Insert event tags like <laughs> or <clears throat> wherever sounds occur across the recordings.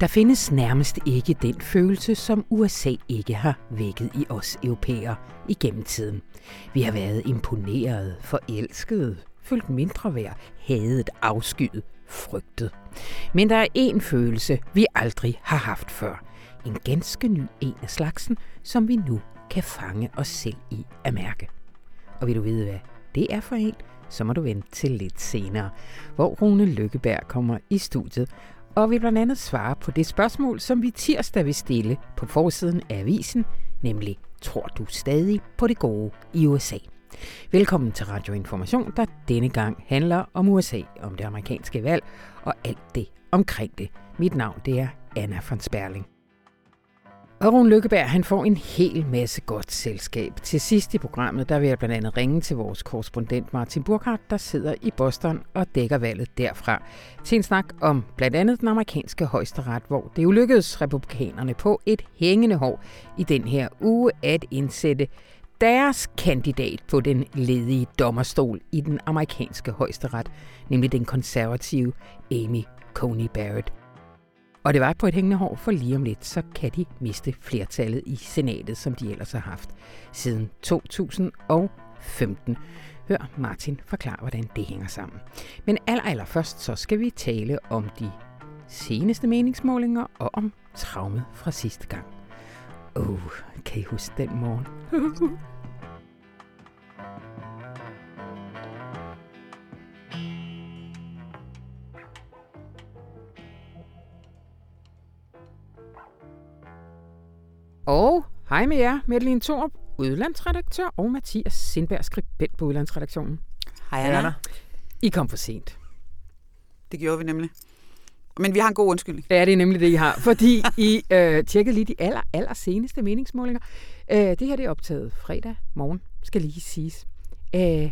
Der findes nærmest ikke den følelse, som USA ikke har vækket i os europæere igennem tiden. Vi har været imponeret, forelskede, følt mindre værd, hadet, afskyet, frygtet. Men der er en følelse, vi aldrig har haft før. En ganske ny en af slagsen, som vi nu kan fange os selv i at mærke. Og vil du vide, hvad det er for en, så må du vente til lidt senere, hvor Rune Lykkeberg kommer i studiet og vil blandt andet svare på det spørgsmål, som vi tirsdag vil stille på forsiden af avisen, nemlig Tror du stadig på det gode i USA? Velkommen til Radio Information, der denne gang handler om USA, om det amerikanske valg og alt det omkring det. Mit navn det er Anna von Sperling. Og Rune Lykkeberg, han får en hel masse godt selskab. Til sidst i programmet, der vil jeg blandt andet ringe til vores korrespondent Martin Burkhardt, der sidder i Boston og dækker valget derfra. Til en snak om blandt andet den amerikanske højesteret, hvor det jo lykkedes republikanerne på et hængende hår i den her uge at indsætte deres kandidat på den ledige dommerstol i den amerikanske højesteret, nemlig den konservative Amy Coney Barrett. Og det var på et hængende hår, for lige om lidt, så kan de miste flertallet i senatet, som de ellers har haft siden 2015. Hør Martin forklare, hvordan det hænger sammen. Men aller, aller først, så skal vi tale om de seneste meningsmålinger og om traumet fra sidste gang. Åh, oh, kan I huske den morgen? <laughs> Og hej med jer, Madeline Thorup, udlandsredaktør, og Mathias Sindberg, skribent på udlandsredaktionen. Hej Anna. I kom for sent. Det gjorde vi nemlig. Men vi har en god undskyldning. Ja, det er nemlig det, I har. Fordi I <laughs> øh, tjekkede lige de aller, aller seneste meningsmålinger. Øh, det her det er optaget fredag morgen, skal lige siges. Øh,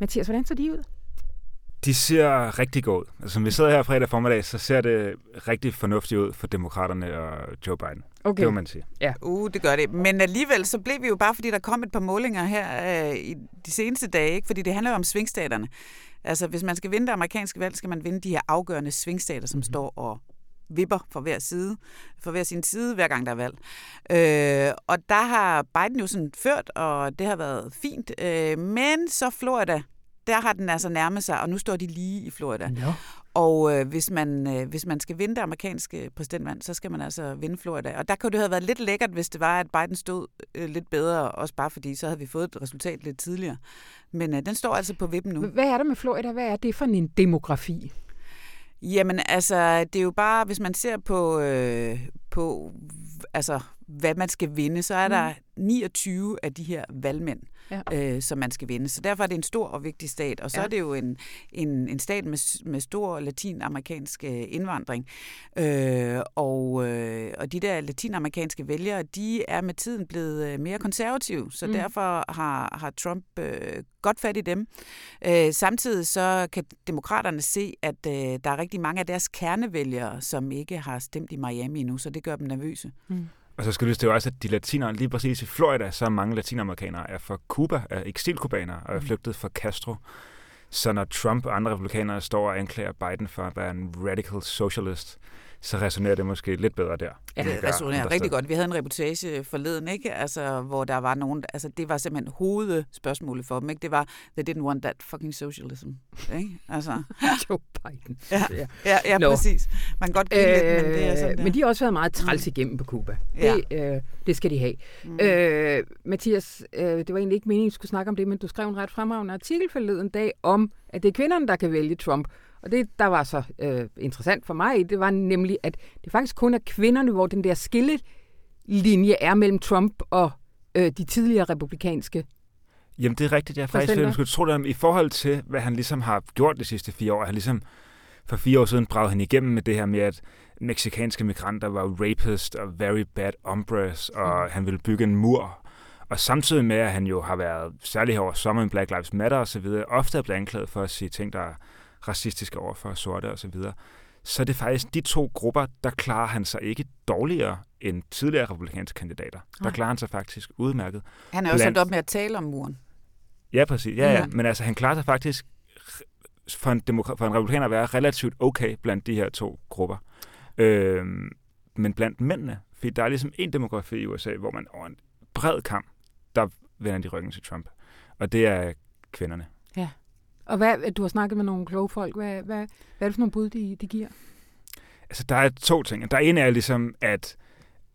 Mathias, hvordan ser de ud? De ser rigtig godt ud. Altså, som vi sidder her fredag formiddag, så ser det rigtig fornuftigt ud for demokraterne og Joe Biden. Okay. Det må man sige. Ja. Uh, det gør det. Men alligevel så blev vi jo bare, fordi der kom et par målinger her øh, i de seneste dage, ikke? fordi det handler jo om svingstaterne. Altså, hvis man skal vinde det amerikanske valg, skal man vinde de her afgørende svingstater, som mm. står og vipper for hver side, for hver sin side, hver gang der er valg. Øh, og der har Biden jo sådan ført, og det har været fint. Øh, men så Florida, der har den altså nærmet sig, og nu står de lige i Florida. Ja. Og øh, hvis, man, øh, hvis man skal vinde det amerikanske præsidentvalg, så skal man altså vinde Florida. Og der kunne det have været lidt lækkert, hvis det var, at Biden stod øh, lidt bedre, også bare fordi, så havde vi fået et resultat lidt tidligere. Men øh, den står altså på vippen nu. Hvad er der med Florida? Hvad er det for en demografi? Jamen altså, det er jo bare, hvis man ser på, øh, på altså, hvad man skal vinde, så er der 29 mm. af de her valgmænd, ja. øh, som man skal vinde. Så derfor er det en stor og vigtig stat. Og så ja. er det jo en, en, en stat med, med stor latinamerikansk øh, indvandring. Øh, og, øh, og de der latinamerikanske vælgere, de er med tiden blevet øh, mere konservative, så mm. derfor har, har Trump øh, godt fat i dem. Øh, samtidig så kan demokraterne se, at øh, der er rigtig mange af deres kernevælgere, som ikke har stemt i Miami endnu, så det gør dem nervøse. Mm. Og så skal det jo også, at de latinere, lige præcis i Florida, så mange latinamerikanere er fra Cuba, er eksilkubanere og er mm. flygtet fra Castro. Så når Trump og andre republikanere står og anklager Biden for at være en radical socialist, så resonerer det måske lidt bedre der. Ja, det resonerer rigtig godt. Vi havde en reportage forleden, ikke? Altså, hvor der var nogen, altså det var simpelthen hovedspørgsmålet for dem, ikke? Det var, they didn't want that fucking socialism, ikke? Altså. <laughs> Joe Biden. Ja, ja, ja no. præcis. Man kan godt grine øh, lidt, men det er sådan øh, Men de har også været meget træls mm. igennem på Cuba. Ja. Det, øh, det skal de have. Mm. Øh, Mathias, øh, det var egentlig ikke meningen, at skulle snakke om det, men du skrev en ret fremragende artikel forleden dag om, at det er kvinderne, der kan vælge Trump. Og det, der var så øh, interessant for mig, det var nemlig, at det faktisk kun er kvinderne, hvor den der skillelinje er mellem Trump og øh, de tidligere republikanske Jamen, det er rigtigt. Jeg er faktisk lidt, skulle tro det, i forhold til, hvad han ligesom har gjort de sidste fire år. Han ligesom, for fire år siden bragte han igennem med det her med, at meksikanske migranter var rapist og very bad hombres, og mm. han ville bygge en mur. Og samtidig med, at han jo har været, særligt her over sommeren, Black Lives Matter osv., ofte er blevet anklaget for at sige ting, der racistiske over for sorte osv., så, så er det faktisk de to grupper, der klarer han sig ikke dårligere end tidligere republikanske kandidater. Der klarer han sig faktisk udmærket. Han er jo Blandt... op med at tale om muren. Ja, præcis. Ja, ja. Men altså, han klarer sig faktisk for en, demokra- for en republikaner at være relativt okay blandt de her to grupper. Øh, men blandt mændene, fordi der er ligesom en demografi i USA, hvor man over en bred kamp, der vender de ryggen til Trump. Og det er kvinderne. Ja. Og hvad, du har snakket med nogle kloge folk. Hvad, hvad, hvad er det for nogle bud, de, de giver? Altså, der er to ting. Der ene er ligesom, at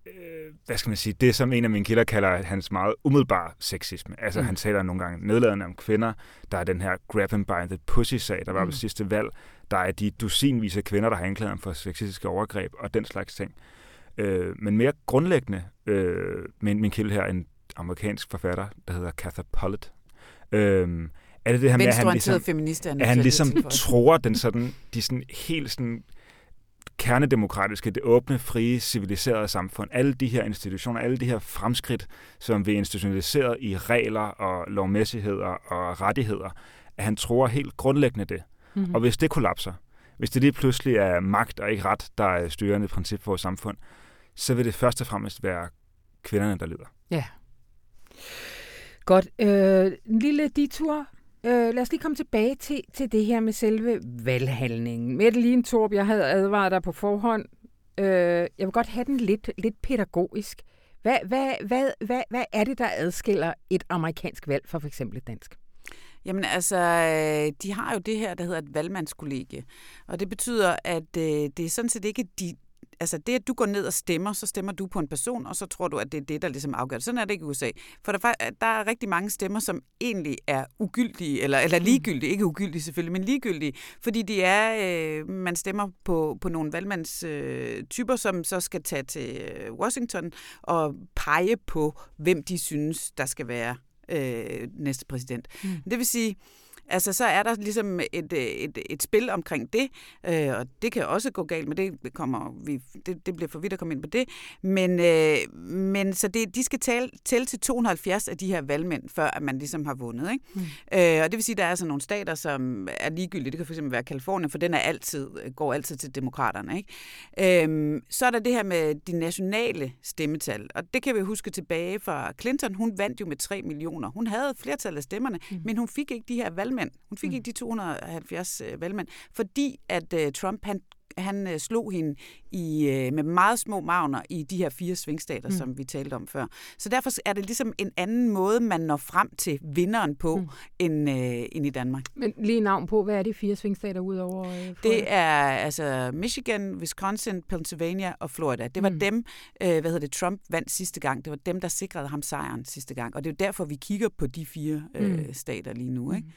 øh, hvad skal man sige, det som en af mine kilder kalder hans meget umiddelbare sexisme. Altså mm. han taler nogle gange nedladende om kvinder. Der er den her grab him by the pussy-sag, der var mm. ved sidste valg. Der er de dusinvise kvinder, der har anklaget ham for sexistiske overgreb og den slags ting. Øh, men mere grundlæggende, øh, min, min kilde her, en amerikansk forfatter, der hedder Katha Pollitt, øh, er det det her med, at han ligesom, feminist, at han ligesom tror den sådan, de sådan helt sådan kernedemokratiske, det åbne, frie, civiliserede samfund, alle de her institutioner, alle de her fremskridt, som vi er institutionaliseret i regler og lovmæssigheder og rettigheder, at han tror helt grundlæggende det. Mm-hmm. Og hvis det kollapser, hvis det lige pludselig er magt og ikke ret, der er styrende princip for vores samfund, så vil det først og fremmest være kvinderne, der lider. Ja. Godt. Øh, en lille detur Øh, lad os lige komme tilbage til, til det her med selve valghandlingen. Mette Torb, jeg havde advaret dig på forhånd. Øh, jeg vil godt have den lidt, lidt pædagogisk. Hvad, hvad, hvad, hvad, hvad er det, der adskiller et amerikansk valg fra for eksempel et dansk? Jamen altså, øh, de har jo det her, der hedder et valgmandskollegie. Og det betyder, at øh, det er sådan set ikke de, altså det, at du går ned og stemmer, så stemmer du på en person, og så tror du, at det er det, der ligesom afgør det. Sådan er det ikke i USA. For der, der er rigtig mange stemmer, som egentlig er ugyldige, eller, eller mm. ligegyldige, ikke ugyldige selvfølgelig, men ligegyldige, fordi de er, øh, man stemmer på, på nogle valgmandstyper, øh, som så skal tage til øh, Washington og pege på, hvem de synes, der skal være øh, næste præsident. Mm. Det vil sige, Altså, så er der ligesom et, et, et spil omkring det, øh, og det kan også gå galt, men det, kommer vi, det, det bliver for vidt at komme ind på det. Men, øh, men så det, de skal tælle, tælle til 270 af de her valgmænd, før at man ligesom har vundet. Ikke? Mm. Øh, og det vil sige, at der er altså nogle stater, som er ligegyldige. Det kan fx være Kalifornien, for den er altid, går altid til demokraterne. Ikke? Øh, så er der det her med de nationale stemmetal, og det kan vi huske tilbage fra Clinton. Hun vandt jo med 3 millioner. Hun havde flertal af stemmerne, mm. men hun fik ikke de her valg valgmænd. Hun fik mm. ikke de 270 øh, valgmænd, fordi at uh, Trump han han uh, slog hende i, uh, med meget små magner i de her fire svingstater, mm. som vi talte om før. Så derfor er det ligesom en anden måde, man når frem til vinderen på, mm. end, uh, end i Danmark. Men lige navn på, hvad er de fire svingstater udover uh, Det er altså Michigan, Wisconsin, Pennsylvania og Florida. Det var mm. dem, uh, hvad hedder det, Trump vandt sidste gang. Det var dem, der sikrede ham sejren sidste gang. Og det er jo derfor, vi kigger på de fire uh, mm. stater lige nu, ikke? Mm.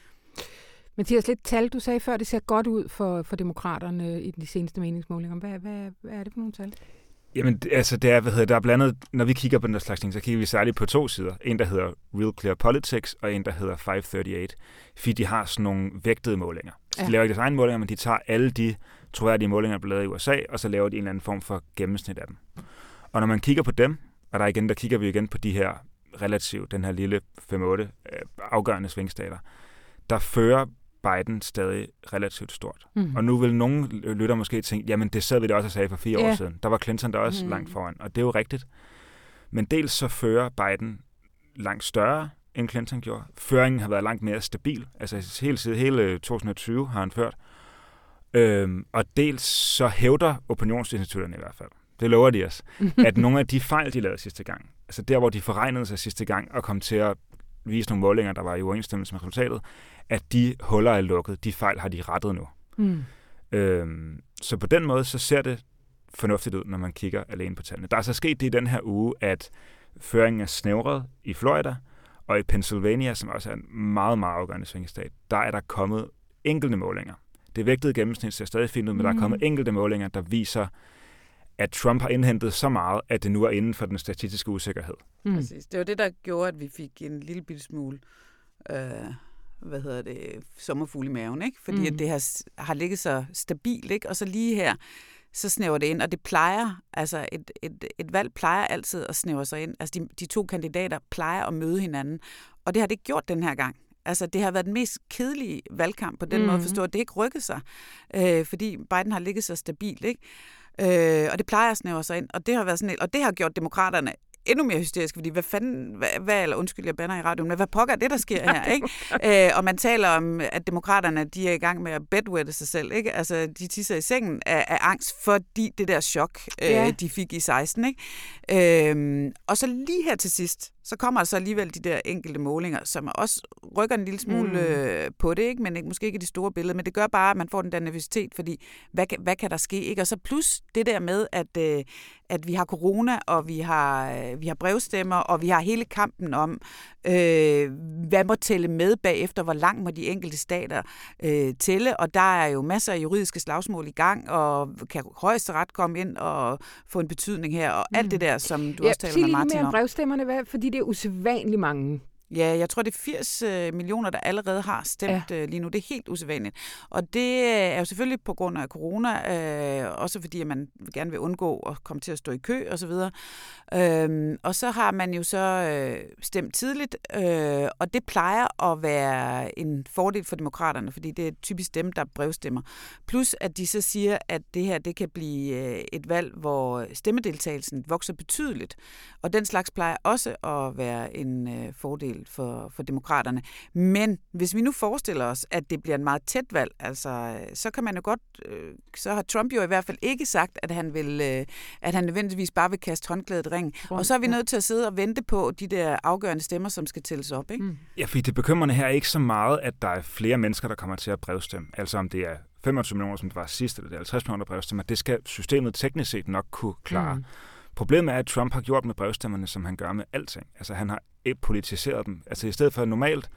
Mathias, lidt tal. Du sagde før, det ser godt ud for, for demokraterne i de seneste meningsmålinger. Hvad, hvad, hvad er det for nogle tal? Jamen, altså, det er, hvad hedder, der er blandet, når vi kigger på den slags ting, så kigger vi særligt på to sider. En, der hedder Real Clear Politics, og en, der hedder 538. Fordi de har sådan nogle vægtede målinger. Så de laver ikke deres egne målinger, men de tager alle de troværdige målinger, der bliver lavet i USA, og så laver de en eller anden form for gennemsnit af dem. Og når man kigger på dem, og der igen, der kigger vi igen på de her relativt, den her lille 5-8 øh, afgørende svingstater, der fører Biden stadig relativt stort. Mm. Og nu vil nogen lytter måske tænke, jamen det sad vi da også og sagde for fire yeah. år siden. Der var Clinton der også mm. langt foran, og det er jo rigtigt. Men dels så fører Biden langt større, end Clinton gjorde. Føringen har været langt mere stabil. Altså hele, siden, hele 2020 har han ført. Øhm, og dels så hævder opinionsinstitutterne i hvert fald, det lover de os, <laughs> at nogle af de fejl, de lavede sidste gang, altså der, hvor de forregnede sig sidste gang og kom til at vise nogle målinger, der var i overensstemmelse med resultatet, at de huller er lukket, de fejl har de rettet nu. Mm. Øhm, så på den måde, så ser det fornuftigt ud, når man kigger alene på tallene. Der er så sket det i den her uge, at føringen er snævret i Florida, og i Pennsylvania, som også er en meget, meget afgørende svingestat, der er der kommet enkelte målinger. Det vægtede gennemsnit ser stadig fint ud, men mm. der er mm. kommet enkelte målinger, der viser, at Trump har indhentet så meget, at det nu er inden for den statistiske usikkerhed. Mm. Præcis. Det var det, der gjorde, at vi fik en lille bitte smule øh, hvad hedder det, sommerfugl i maven, ikke? Fordi mm. at det har, har ligget så stabilt, ikke? Og så lige her, så snæver det ind, og det plejer, altså et, et, et valg plejer altid at snævre sig ind. Altså de, de to kandidater plejer at møde hinanden, og det har det ikke gjort den her gang. Altså, det har været den mest kedelige valgkamp på den mm. måde at forstå, at det ikke rykker sig, øh, fordi Biden har ligget så stabilt, ikke? Øh, og det plejer at snævre sig ind, og det har været sådan et, og det har gjort demokraterne endnu mere hysteriske, fordi hvad fanden, hvad, hvad eller undskyld, jeg bander i radioen, men hvad pokker er det, der sker <laughs> her, ikke? <laughs> Øh, og man taler om, at demokraterne, de er i gang med at bedwette sig selv, ikke? Altså, de tisser i sengen af, af angst, fordi det der chok, øh, ja. de fik i 16, ikke? Øh, og så lige her til sidst, så kommer der så alligevel de der enkelte målinger, som også rykker en lille smule mm. øh, på det, ikke? men ikke, måske ikke det store billede, men det gør bare, at man får den der nervøsitet, fordi hvad, hvad kan der ske? Ikke? Og så plus det der med, at, øh, at vi har corona, og vi har, øh, vi har brevstemmer, og vi har hele kampen om, øh, hvad må tælle med bagefter, hvor langt må de enkelte stater øh, tælle, og der er jo masser af juridiske slagsmål i gang, og kan højesteret komme ind og få en betydning her, og mm. alt det der, som du ja, også taler med Martin om. Ja, mere om brevstemmerne, hvad, fordi det er usædvanligt mange. Ja, jeg tror, det er 80 øh, millioner, der allerede har stemt ja. Øh, lige nu. Det er helt usædvanligt. Og det øh, er jo selvfølgelig på grund af corona, øh, også fordi at man gerne vil undgå at komme til at stå i kø osv. Og, øhm, og så har man jo så øh, stemt tidligt, øh, og det plejer at være en fordel for demokraterne, fordi det er typisk dem, der brevstemmer. Plus at de så siger, at det her det kan blive et valg, hvor stemmedeltagelsen vokser betydeligt. Og den slags plejer også at være en øh, fordel fordel for, for demokraterne. Men hvis vi nu forestiller os, at det bliver en meget tæt valg, altså, så kan man jo godt, øh, så har Trump jo i hvert fald ikke sagt, at han vil, øh, at han nødvendigvis bare vil kaste håndklædet ring. Og så er vi nødt til at sidde og vente på de der afgørende stemmer, som skal tælles op. Ikke? Mm. Ja, fordi det bekymrende her er ikke så meget, at der er flere mennesker, der kommer til at brevstemme. Altså om det er 25 millioner, som det var sidst, eller det er 50 millioner brevstemmer, det skal systemet teknisk set nok kunne klare. Mm. Problemet er, at Trump har gjort med brevstemmerne, som han gør med alting. Altså han har politiseret dem. Altså i stedet for normalt,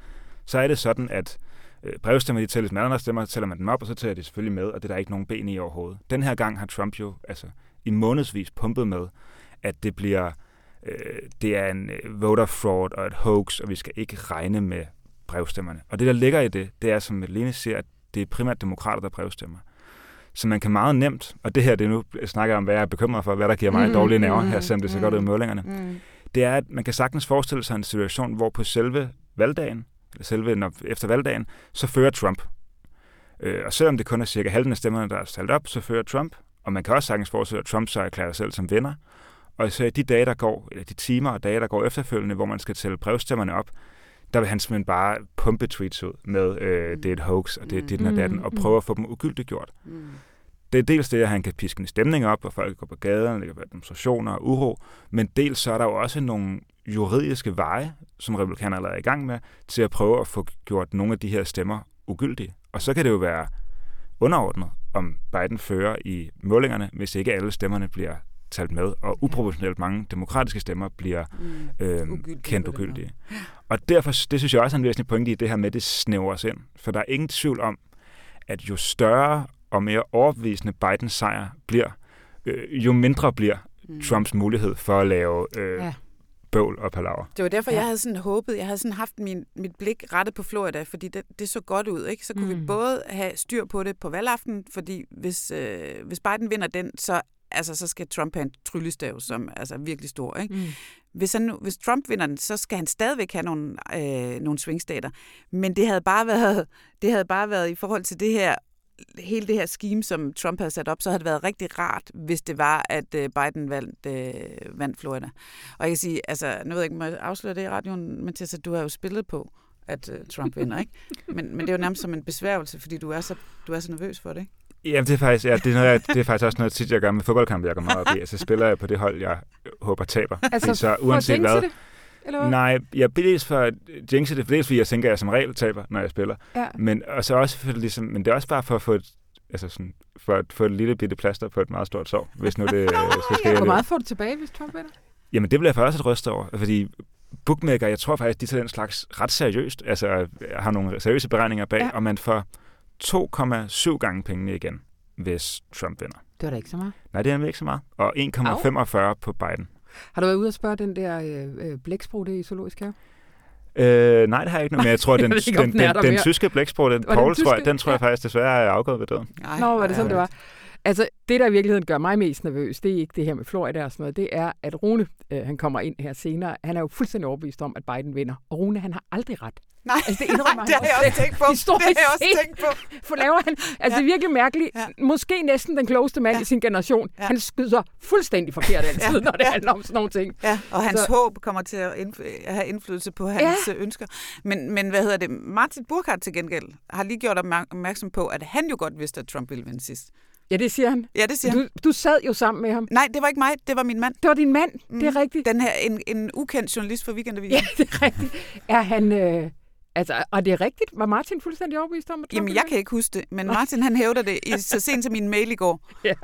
så er det sådan, at øh, brevstemmer, de tælles med andre stemmer, tæller man dem op, og så tæller de selvfølgelig med, og det er der ikke nogen ben i overhovedet. Den her gang har Trump jo altså, i månedsvis pumpet med, at det bliver øh, det er en øh, voter fraud og et hoax, og vi skal ikke regne med brevstemmerne. Og det, der ligger i det, det er, som Lene siger, at det er primært demokrater, der brevstemmer. Så man kan meget nemt, og det her, det nu jeg snakker om, hvad jeg er bekymret for, hvad der giver mig mm, dårlige nerver, mm, her selvom det så mm, godt ud i målingerne, mm. det er, at man kan sagtens forestille sig en situation, hvor på selve valgdagen, eller selve når, efter valgdagen, så fører Trump. Øh, og selvom det kun er cirka halvdelen af stemmerne, der er talt op, så fører Trump. Og man kan også sagtens forestille, at Trump så erklærer sig selv som vinder. Og så de dage, der går, eller de timer og dage, der går efterfølgende, hvor man skal tælle brevstemmerne op, der vil han simpelthen bare pumpe tweets ud med, øh, det er et hoax, og det er dit og datten, og prøve at få dem ugyldigt gjort. Mm. Det er dels det, at han kan piske en stemning op, og folk går på gaderne, der kan være demonstrationer og uro, men dels så er der jo også nogle juridiske veje, som republikanerne er i gang med, til at prøve at få gjort nogle af de her stemmer ugyldige. Og så kan det jo være underordnet, om Biden fører i målingerne, hvis ikke alle stemmerne bliver talt med, og uproportionelt mange demokratiske stemmer bliver mm. øh, ugyldige kendt ugyldige. Og derfor, det synes jeg også er en væsentlig pointe i det her med, at det snæver os ind. For der er ingen tvivl om, at jo større og mere overbevisende Bidens sejr bliver, øh, jo mindre bliver mm. Trumps mulighed for at lave øh, ja. bøvl og palaver. Det var derfor, ja. jeg havde sådan håbet, jeg havde sådan haft min, mit blik rettet på Florida, fordi det, det så godt ud. ikke? Så kunne mm. vi både have styr på det på valgaften, fordi hvis, øh, hvis Biden vinder den, så altså, så skal Trump have en tryllestav, som er altså, virkelig stor. Ikke? Mm. Hvis, han, hvis Trump vinder den, så skal han stadigvæk have nogle, øh, nogle swingstater. Men det havde, bare været, det havde bare været i forhold til det her hele det her scheme, som Trump havde sat op, så havde det været rigtig rart, hvis det var, at øh, Biden vandt, øh, vandt Florida. Og jeg kan sige, altså, nu ved jeg ikke, må jeg afsløre det i radioen, Mathias, at du har jo spillet på, at uh, Trump vinder, ikke? <laughs> Men, men det er jo nærmest som en besværgelse, fordi du er så, du er så nervøs for det, ikke? Ja, det er faktisk, ja, det er, noget, jeg, det er faktisk også noget tit, jeg gør med fodboldkampe, jeg går meget op i. Altså spiller jeg på det hold, jeg håber taber. <laughs> Altså, så uanset hvad, det? Eller hvad? Nej, jeg dels for at jinxe det, dels fordi jeg tænker, at jeg som regel taber, når jeg spiller. Ja. Men, og så også for, ligesom, men det er også bare for at få et, altså sådan, for at få et lille bitte plaster på et meget stort sår, hvis nu det <laughs> skal ske. Hvor meget får du tilbage, hvis Trump vinder? Jamen, det bliver jeg faktisk et ryst over, fordi bookmaker, jeg tror faktisk, de tager den slags ret seriøst. Altså, har nogle seriøse beregninger bag, ja. og man får 2,7 gange pengene igen, hvis Trump vinder. Det var da ikke så meget. Nej, det er ikke så meget. Og 1,45 på Biden. Har du været ude og spørge den der øh, øh blæksprog, det i Zoologisk Have? Øh, nej, det har jeg ikke, men jeg tror, <laughs> den, den, den, den, den tyske blæksprog, den, den Paul, tror jeg, den tror jeg faktisk desværre er afgået ved døden. Nå, var det sådan, det var? Altså, det, der i virkeligheden gør mig mest nervøs, det er ikke det her med Florida og sådan noget, det er, at Rune, øh, han kommer ind her senere, han er jo fuldstændig overbevist om, at Biden vinder. Og Rune, han har aldrig ret. Nej, altså, det, <laughs> nej, det har jeg også tænkt på. Det har jeg også tænkt på. For laver han, altså ja. virkelig mærkeligt, ja. måske næsten den klogeste mand ja. i sin generation, ja. han skyder fuldstændig forkert altid, ja. når det ja. handler om sådan nogle ting. Ja, og hans så. håb kommer til at indf- have indflydelse på hans ja. Øh, ønsker. Men, men hvad hedder det? Martin Burkhardt til gengæld har lige gjort opmærksom på, at han jo godt vidste, at Trump ville vinde sidst. Ja, det siger han. Ja, det siger du, han. Du sad jo sammen med ham. Nej, det var ikke mig. Det var min mand. Det var din mand. Mm. Det er mm. rigtigt. Den her, en, en ukendt journalist for Weekendavisen. Ja, det er rigtigt. Er han... Øh, altså, og det er rigtigt? Var Martin fuldstændig overbevist om? At Jamen, jeg kan ikke huske det, men Martin han hævder det i, så sent som min mail i går. <laughs> Ja.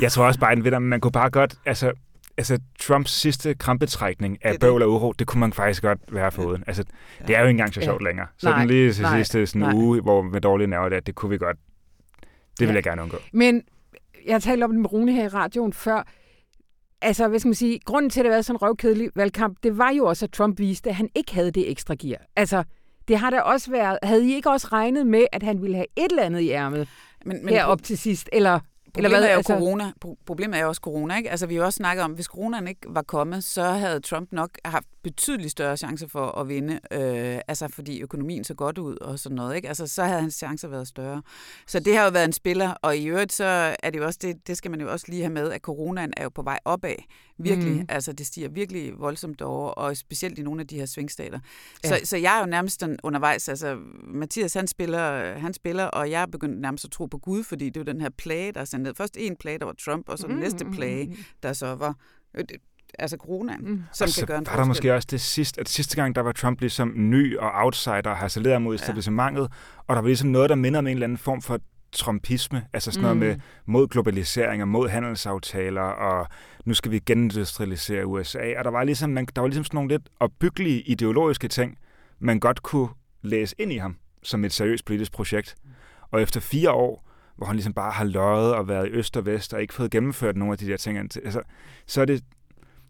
Jeg tror også, Biden ved, at man kunne bare godt... Altså, altså Trumps sidste krampetrækning af bøvl og uro, det kunne man faktisk godt være foruden. Altså, det er jo ikke engang så sjovt ja. længere. Så nej, den lige til sidste sådan nej. uge, hvor med dårlige nerver, det, det kunne vi godt... Det vil ja. jeg gerne undgå. Men jeg talte om det med Rune her i radioen før. Altså, hvad skal man sige, grunden til, at det har været sådan en røvkedelig valgkamp, det var jo også, at Trump viste, at han ikke havde det ekstra gear. Altså, det har da også været... Havde I ikke også regnet med, at han ville have et eller andet i ærmet men, men, op til sidst? Eller Problemet Eller hvad? er jo altså... corona. Problemet er jo også corona, ikke? Altså, vi har jo også snakket om, hvis coronaen ikke var kommet, så havde Trump nok haft betydeligt større chancer for at vinde, øh, altså fordi økonomien så godt ud og sådan noget, ikke? Altså, så havde hans chancer været større. Så det har jo været en spiller, og i øvrigt så er det jo også, det, det skal man jo også lige have med, at coronaen er jo på vej opad. Virkelig. Mm. Altså, det stiger virkelig voldsomt over, og specielt i nogle af de her svingstater. Ja. Så, så jeg er jo nærmest den undervejs, altså, Mathias han spiller, han spiller, og jeg er begyndt nærmest at tro på Gud, fordi det er jo den her plage, der er sendt ned. Først en plage, der var Trump, og så den mm. næste plage, der så var øh, altså coronaen, mm. som altså, kan gøre en var der måske også det sidste, at sidste gang, der var Trump ligesom ny og outsider og harcelerede mod etablissementet, ja. og der var ligesom noget, der minder om en eller anden form for trumpisme, altså sådan noget mm. med mod globalisering og mod handelsaftaler, og nu skal vi genindustrialisere USA, og der var ligesom, man, der var ligesom sådan nogle lidt opbyggelige ideologiske ting, man godt kunne læse ind i ham som et seriøst politisk projekt. Og efter fire år, hvor han ligesom bare har løjet og været i øst og vest og ikke fået gennemført nogle af de der ting, altså, så er det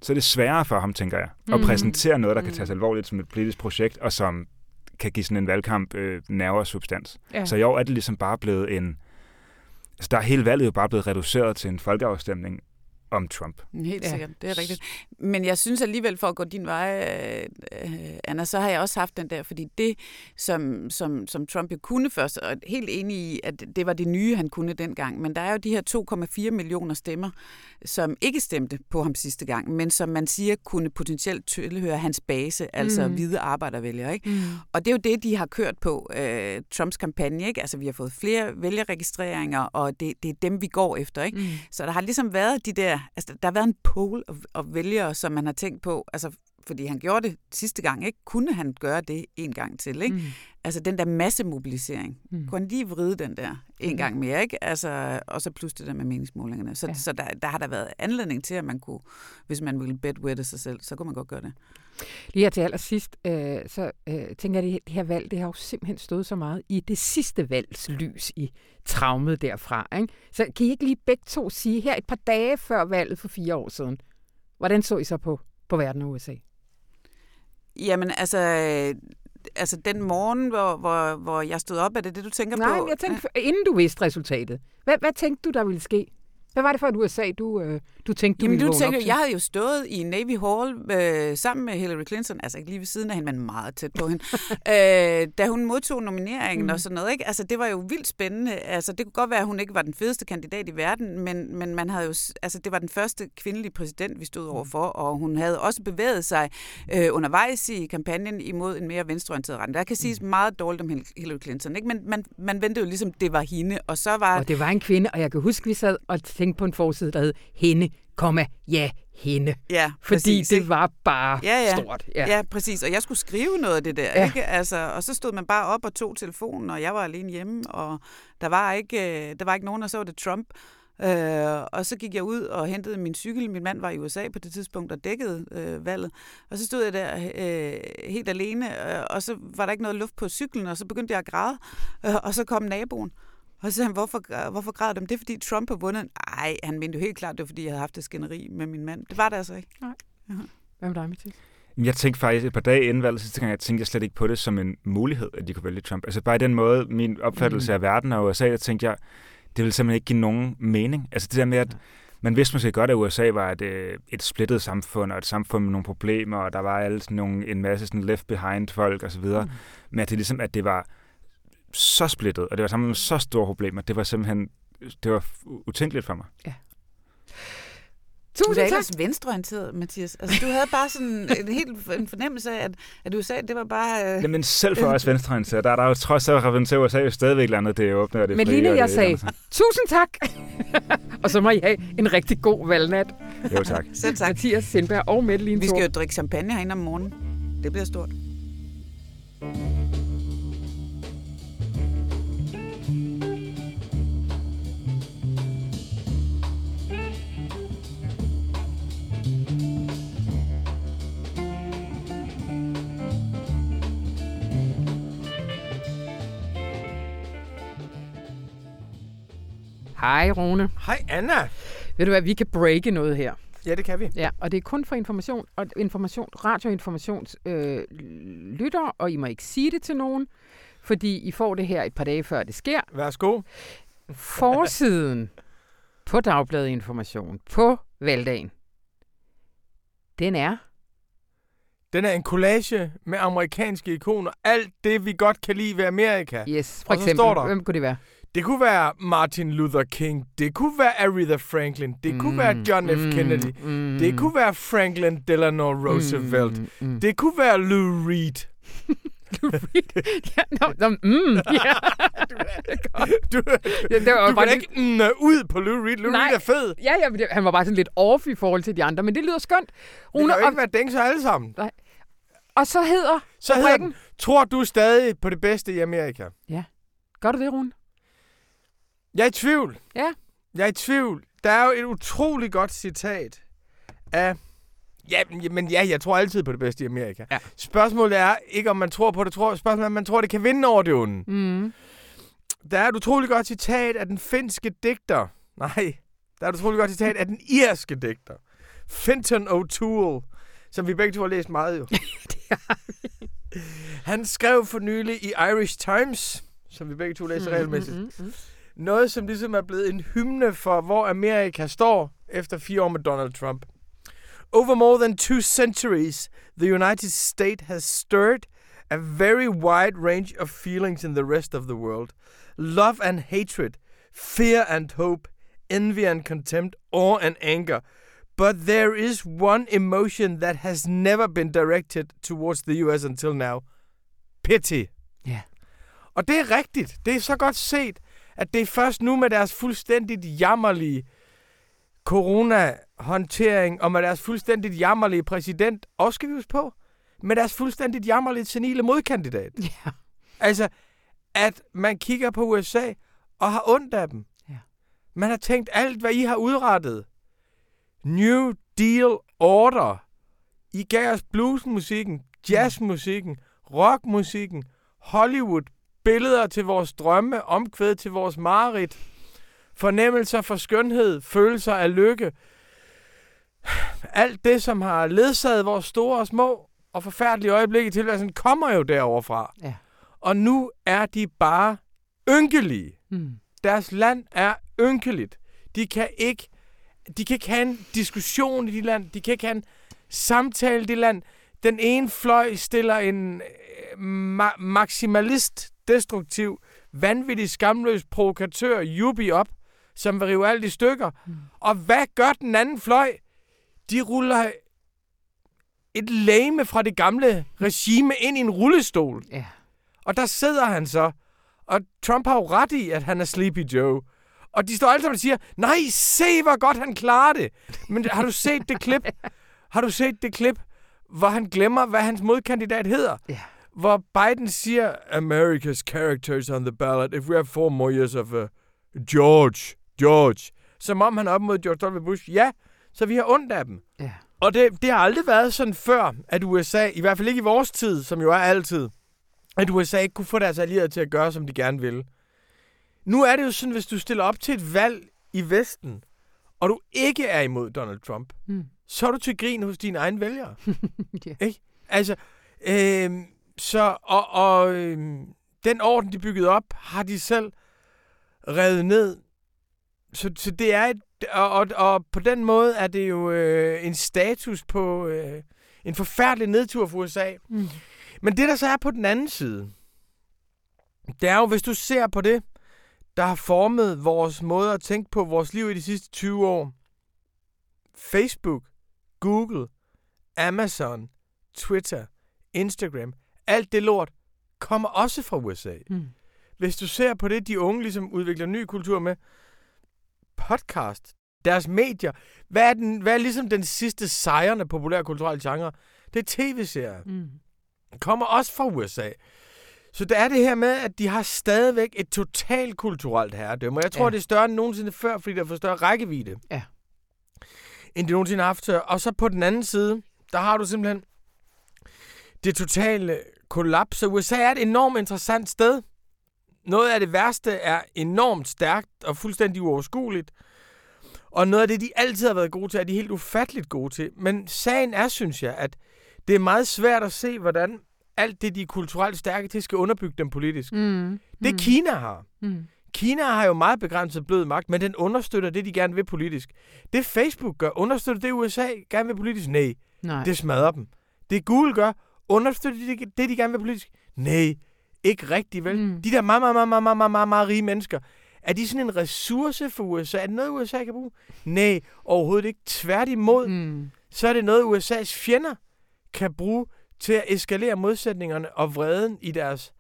så er det sværere for ham, tænker jeg, at mm. præsentere noget, der kan tages alvorligt som et politisk projekt, og som kan give sådan en valgkamp øh, nerve og substans. Ja. Så i år er det ligesom bare blevet en... Altså, der er hele valget jo bare blevet reduceret til en folkeafstemning om Trump. Helt sikkert, ja. det er rigtigt. Men jeg synes alligevel, for at gå din vej, øh, Anna, så har jeg også haft den der, fordi det, som, som, som Trump jo kunne først, og helt enig i, at det var det nye, han kunne dengang, men der er jo de her 2,4 millioner stemmer, som ikke stemte på ham sidste gang, men som man siger kunne potentielt tilhøre hans base, altså mm. hvide arbejdervælgere. Ikke? Mm. Og det er jo det, de har kørt på, øh, Trumps kampagne. Ikke? Altså, vi har fået flere vælgerregistreringer, og det, det er dem, vi går efter. Ikke? Mm. Så der har ligesom været de der, altså, der har været en pool af, af vælgere, som man har tænkt på, altså fordi han gjorde det sidste gang, ikke? Kunne han gøre det en gang til, ikke? Mm. Altså den der massemobilisering. Mm. Kunne han lige vride den der en gang mere, ikke? Altså, og så plus det der med meningsmålingerne. Så, ja. så der, der har der været anledning til, at man kunne, hvis man ville bedwette sig selv, så kunne man godt gøre det. Lige her til allersidst, øh, så øh, tænker jeg, at det her valg, det har jo simpelthen stået så meget i det sidste valgs lys i traumet derfra. Ikke? Så kan I ikke lige begge to sige, her et par dage før valget for fire år siden, hvordan så I så på, på verden og USA? Jamen, altså, altså den morgen, hvor, hvor, hvor jeg stod op, er det det, du tænker Nej, på? Nej, jeg tænkte, inden du vidste resultatet. Hvad, hvad tænkte du, der ville ske? Hvad var det for et USA, du, øh, du tænkte, du Jamen, ville du tænker, Jeg havde jo stået i Navy Hall øh, sammen med Hillary Clinton, altså ikke lige ved siden af hende, men meget tæt på hende, <laughs> øh, da hun modtog nomineringen mm. og sådan noget. Ikke? Altså, det var jo vildt spændende. Altså, det kunne godt være, at hun ikke var den fedeste kandidat i verden, men, men man havde jo, altså, det var den første kvindelige præsident, vi stod overfor, og hun havde også bevæget sig øh, undervejs i kampagnen imod en mere venstreorienteret retning. Der kan siges mm. meget dårligt om Hillary Clinton, ikke? men man, man ventede jo ligesom, det var hende, og så var... Og det var en kvinde, og jeg kan huske, vi sad og tænkte på en forside, der hed Hende, komma, ja, hende. Ja, Fordi præcis, det var bare ja, ja. stort. Ja. ja, præcis. Og jeg skulle skrive noget af det der. Ja. Ikke? Altså, og så stod man bare op og tog telefonen, og jeg var alene hjemme, og der var ikke, øh, der var ikke nogen, der så det Trump. Øh, og så gik jeg ud og hentede min cykel. Min mand var i USA på det tidspunkt og dækkede øh, valget. Og så stod jeg der øh, helt alene, øh, og så var der ikke noget luft på cyklen, og så begyndte jeg at græde. Øh, og så kom naboen. Og så sagde han, hvorfor, hvorfor græder dem? Det er, fordi Trump har vundet. Nej, han mente jo helt klart, det var, fordi jeg havde haft et skænderi med min mand. Det var det altså ikke. Nej. Ja. Hvad med dig, Mathias? Jeg tænkte faktisk et par dage inden valget sidste gang, jeg tænkte jeg slet ikke på det som en mulighed, at de kunne vælge Trump. Altså bare i den måde, min opfattelse mm. af verden og USA, der tænkte jeg, det ville simpelthen ikke give nogen mening. Altså det der med, at man vidste måske godt, at USA var et, øh, et splittet samfund, og et samfund med nogle problemer, og der var alle sådan nogle, en masse sådan left behind folk osv., mm. men at det ligesom, at det var så splittet, og det var sammen med så store problemer, det var simpelthen, det var utænkeligt for mig. Ja. Tusind du er ellers venstreorienteret, Mathias. Altså, du havde bare sådan <laughs> en helt en fornemmelse af, at, at USA, det var bare... Øh... Jamen selv for os venstreorienterede, der er der jo trods alt repræsenteret USA jo stadigvæk landet, det åbne og det Men lige jeg sagde, tusind tak! <laughs> og så må I have en rigtig god valgnat. Jo tak. Selv tak. Mathias Sindberg og Mette Vi skal jo drikke champagne herinde om morgenen. Det bliver stort. Hej, Rune. Hej, Anna. Ved du hvad, vi kan breake noget her. Ja, det kan vi. Ja, og det er kun for information, og information, radioinformations øh, lytter, og I må ikke sige det til nogen, fordi I får det her et par dage før det sker. Værsgo. Forsiden <laughs> på Dagbladet Information på valgdagen, den er... Den er en collage med amerikanske ikoner. Alt det, vi godt kan lide ved Amerika. Yes, for og eksempel. Står der, hvem kunne det være? Det kunne være Martin Luther King. Det kunne være Aretha Franklin. Det mm, kunne være mm, John F. Mm, Kennedy. Mm, det kunne være Franklin Delano Roosevelt. Mm, mm, det kunne være Lou Reed. <laughs> Lou Reed? Ja, no, no, mm, ja. <laughs> du, du, ja, det var du bare ikke mm, ud på Lou Reed. Lou Nej, Reed er fed. Ja, ja, han var bare sådan lidt off i forhold til de andre, men det lyder skønt. Rune, det kan jo ikke og, være så alle sammen. Nej. Og så hedder så hedder den, Tror du stadig på det bedste i Amerika? Ja. Gør du det, Rune? Jeg er i tvivl. Ja. Jeg er i tvivl. Der er jo et utroligt godt citat af... Ja, men ja, jeg tror altid på det bedste i Amerika. Ja. Spørgsmålet er ikke, om man tror på det. Tror, spørgsmålet er, om man tror, det kan vinde over det onde. Mm. Der er et utroligt godt citat af den finske digter. Nej, der er et utroligt godt citat af den irske digter. Finton O'Toole, som vi begge to har læst meget jo. <laughs> det har vi. Han skrev for nylig i Irish Times, som vi begge to læser mm, regelmæssigt. Mm, mm, mm noget, som ligesom er blevet en hymne for, hvor Amerika står efter fire år med Donald Trump. Over more than two centuries, the United States has stirred a very wide range of feelings in the rest of the world. Love and hatred, fear and hope, envy and contempt, awe and anger. But there is one emotion that has never been directed towards the US until now. Pity. Ja. Yeah. Og det er rigtigt. Det er så godt set at det er først nu med deres fuldstændigt jammerlige corona-håndtering, og med deres fuldstændigt jammerlige præsident, også skal vi huske på, med deres fuldstændigt jammerlige senile modkandidat. Ja. Altså, at man kigger på USA og har ondt af dem. Ja. Man har tænkt alt, hvad I har udrettet. New Deal Order. I gav os bluesmusikken, jazzmusikken, rockmusikken, Hollywood, billeder til vores drømme, omkvæd til vores mareridt, fornemmelser for skønhed, følelser af lykke. Alt det, som har ledsaget vores store og små og forfærdelige øjeblikke i tilværelsen, kommer jo deroverfra. Ja. Og nu er de bare ynkelige. Mm. Deres land er ynkeligt. De kan ikke de kan ikke have en diskussion i de land. De kan ikke have en samtale i de land. Den ene fløj stiller en øh, ma- maksimalist destruktiv, vanvittig, skamløs provokatør Jubi op, som vil rive alt i stykker. Mm. Og hvad gør den anden fløj? De ruller et lame fra det gamle regime ind i en rullestol. Ja. Og der sidder han så. Og Trump har jo ret i, at han er Sleepy Joe. Og de står alle sammen og siger, nej, se hvor godt han klarer det. Men har du set det klip? <laughs> Har du set det klip, hvor han glemmer, hvad hans modkandidat hedder? Ja hvor Biden siger, America's characters on the ballot, if we have four more years of uh, George, George. Som om han er op mod George W. Bush. Ja, så vi har ondt af dem. Ja. Og det, det har aldrig været sådan før, at USA, i hvert fald ikke i vores tid, som jo er altid, at USA ikke kunne få deres allierede til at gøre, som de gerne vil. Nu er det jo sådan, hvis du stiller op til et valg i Vesten, og du ikke er imod Donald Trump, mm. så er du til grin hos dine egne vælgere. <laughs> yeah. Ikke? Altså, øh, så, og, og øh, den orden, de byggede op, har de selv revet ned så, så det er et, og, og, og på den måde er det jo øh, en status på øh, en forfærdelig nedtur for USA. Mm. Men det, der så er på den anden side, det er jo, hvis du ser på det, der har formet vores måde at tænke på vores liv i de sidste 20 år. Facebook, Google, Amazon, Twitter, Instagram, alt det lort kommer også fra USA. Mm. Hvis du ser på det, de unge ligesom udvikler ny kultur med, podcast, deres medier, hvad er, den, hvad er ligesom den sidste sejrende populærkulturelle genre? Det er tv-serier. Mm. Kommer også fra USA. Så det er det her med, at de har stadigvæk et totalt kulturelt herredømme. Og jeg tror, ja. det er større end nogensinde før, fordi der får større rækkevidde. Ja. End de nogensinde har haft. Og så på den anden side, der har du simpelthen det totale kollaps. Så USA er et enormt interessant sted. Noget af det værste er enormt stærkt og fuldstændig uoverskueligt. Og noget af det, de altid har været gode til, er de helt ufatteligt gode til. Men sagen er, synes jeg, at det er meget svært at se, hvordan alt det, de er kulturelt stærke til, skal underbygge dem politisk. Mm. Det mm. Kina har. Mm. Kina har jo meget begrænset blød magt, men den understøtter det, de gerne vil politisk. Det Facebook gør, understøtter det, USA gerne vil politisk? Nej. Nej. Det smadrer dem. Det Google gør, understøtter det, det de gerne vil politisk? Nej. Ikke rigtigt, vel? Mm. De der meget, meget, meget, meget, meget, meget, meget, meget rige mennesker, er de sådan en ressource for USA? Er det noget, USA kan bruge? Nej, overhovedet ikke. Tværtimod, mm. så er det noget, USA's fjender kan bruge til at eskalere modsætningerne og vreden i deres